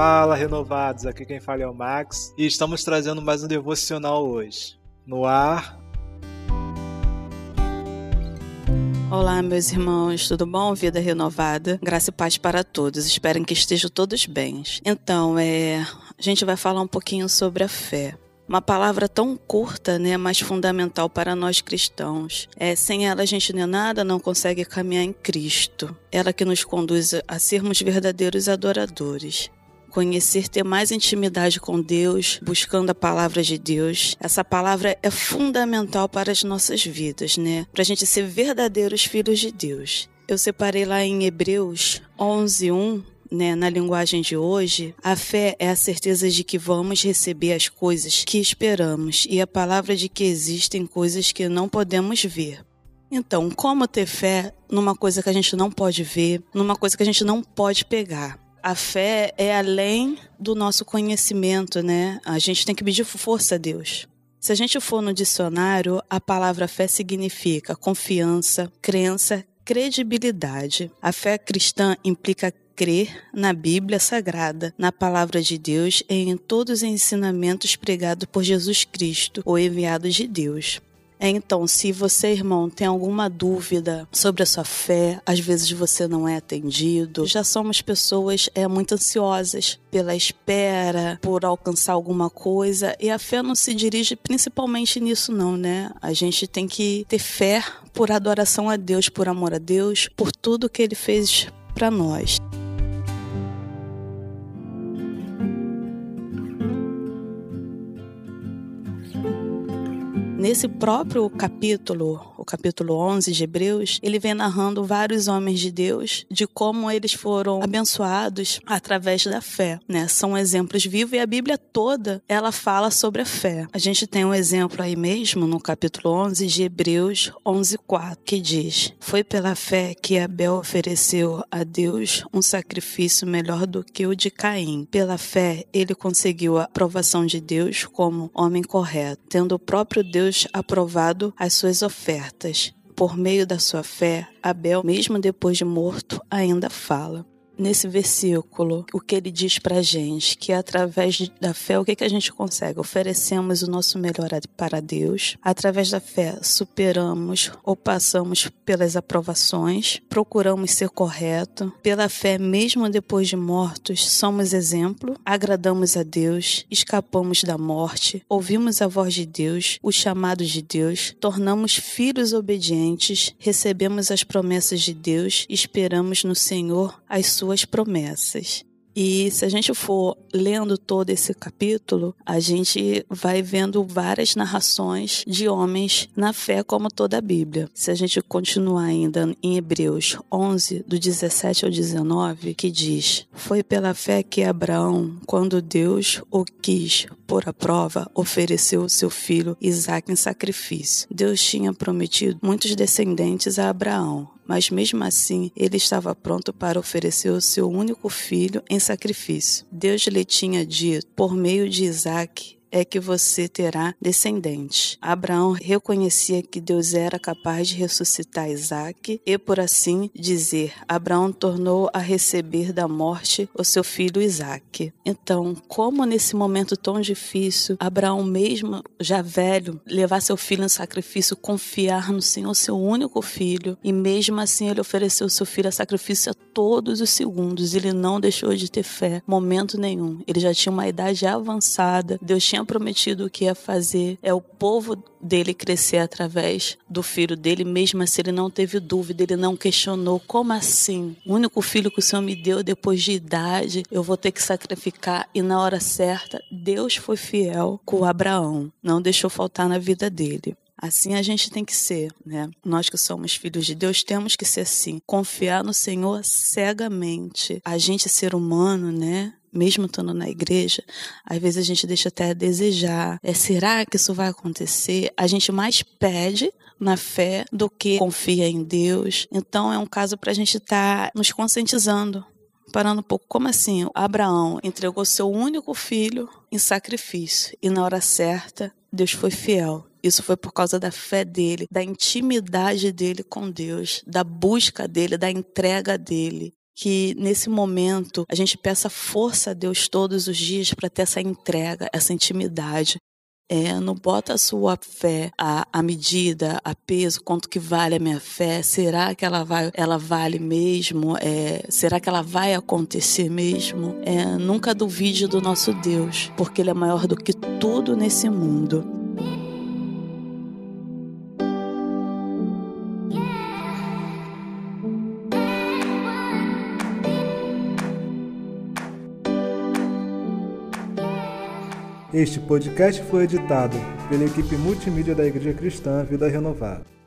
Fala, renovados! Aqui quem fala é o Max e estamos trazendo mais um devocional hoje. No ar. Olá, meus irmãos, tudo bom? Vida renovada, graça e paz para todos. Espero que estejam todos bem. Então, é, a gente vai falar um pouquinho sobre a fé. Uma palavra tão curta, né, mas fundamental para nós cristãos. É, sem ela a gente não é nada, não consegue caminhar em Cristo. Ela que nos conduz a sermos verdadeiros adoradores conhecer, ter mais intimidade com Deus, buscando a palavra de Deus. Essa palavra é fundamental para as nossas vidas, né? Para a gente ser verdadeiros filhos de Deus. Eu separei lá em Hebreus 11, 1, né, na linguagem de hoje, a fé é a certeza de que vamos receber as coisas que esperamos e a palavra de que existem coisas que não podemos ver. Então, como ter fé numa coisa que a gente não pode ver, numa coisa que a gente não pode pegar? A fé é além do nosso conhecimento, né? A gente tem que pedir força a Deus. Se a gente for no dicionário, a palavra fé significa confiança, crença, credibilidade. A fé cristã implica crer na Bíblia Sagrada, na palavra de Deus e em todos os ensinamentos pregados por Jesus Cristo, o enviado de Deus. Então, se você, irmão, tem alguma dúvida sobre a sua fé, às vezes você não é atendido, já somos pessoas é, muito ansiosas pela espera, por alcançar alguma coisa, e a fé não se dirige principalmente nisso, não, né? A gente tem que ter fé por adoração a Deus, por amor a Deus, por tudo que Ele fez para nós. Nesse próprio capítulo, capítulo 11 de Hebreus, ele vem narrando vários homens de Deus, de como eles foram abençoados através da fé, né? São exemplos vivos e a Bíblia toda, ela fala sobre a fé. A gente tem um exemplo aí mesmo no capítulo 11 de Hebreus 11:4, que diz: "Foi pela fé que Abel ofereceu a Deus um sacrifício melhor do que o de Caim. Pela fé, ele conseguiu a aprovação de Deus como homem correto, tendo o próprio Deus aprovado as suas ofertas. Por meio da sua fé, Abel, mesmo depois de morto, ainda fala nesse versículo o que ele diz para a gente, que através da fé, o que, que a gente consegue? Oferecemos o nosso melhor para Deus. Através da fé, superamos ou passamos pelas aprovações, procuramos ser correto. Pela fé, mesmo depois de mortos, somos exemplo, agradamos a Deus, escapamos da morte, ouvimos a voz de Deus, os chamados de Deus, tornamos filhos obedientes, recebemos as promessas de Deus, esperamos no Senhor as suas suas promessas. E se a gente for lendo todo esse capítulo, a gente vai vendo várias narrações de homens na fé, como toda a Bíblia. Se a gente continuar ainda em Hebreus 11, do 17 ao 19, que diz: Foi pela fé que Abraão, quando Deus o quis pôr à prova, ofereceu o seu filho Isaque em sacrifício. Deus tinha prometido muitos descendentes a Abraão, mas mesmo assim ele estava pronto para oferecer o seu único filho em sacrifício. Deus lhe tinha dito, por meio de Isaac, é que você terá descendentes. Abraão reconhecia que Deus era capaz de ressuscitar Isaac e, por assim dizer, Abraão tornou a receber da morte o seu filho Isaac. Então, como nesse momento tão difícil, Abraão, mesmo já velho, levar seu filho em sacrifício, confiar no Senhor, seu único filho, e mesmo assim ele ofereceu seu filho a sacrifício a todos os segundos. Ele não deixou de ter fé, momento nenhum. Ele já tinha uma idade avançada. Deus tinha tinha prometido que ia fazer é o povo dele crescer através do filho dele, mesmo assim ele não teve dúvida, ele não questionou. Como assim? O único filho que o Senhor me deu depois de idade, eu vou ter que sacrificar. E na hora certa, Deus foi fiel com Abraão, não deixou faltar na vida dele. Assim a gente tem que ser, né? Nós que somos filhos de Deus temos que ser assim, confiar no Senhor cegamente. A gente ser humano, né? Mesmo estando na igreja, às vezes a gente deixa até a desejar. É, será que isso vai acontecer? A gente mais pede na fé do que confia em Deus. Então é um caso para a gente estar tá nos conscientizando. Parando um pouco, como assim? Abraão entregou seu único filho em sacrifício e na hora certa Deus foi fiel. Isso foi por causa da fé dele, da intimidade dele com Deus, da busca dele, da entrega dele. Que nesse momento a gente peça força a Deus todos os dias para ter essa entrega, essa intimidade. É, não bota a sua fé a, a medida, a peso, quanto que vale a minha fé. Será que ela vai, ela vale mesmo? É, será que ela vai acontecer mesmo? É, nunca duvide do nosso Deus, porque Ele é maior do que tudo nesse mundo. Este podcast foi editado pela equipe multimídia da Igreja Cristã Vida Renovada.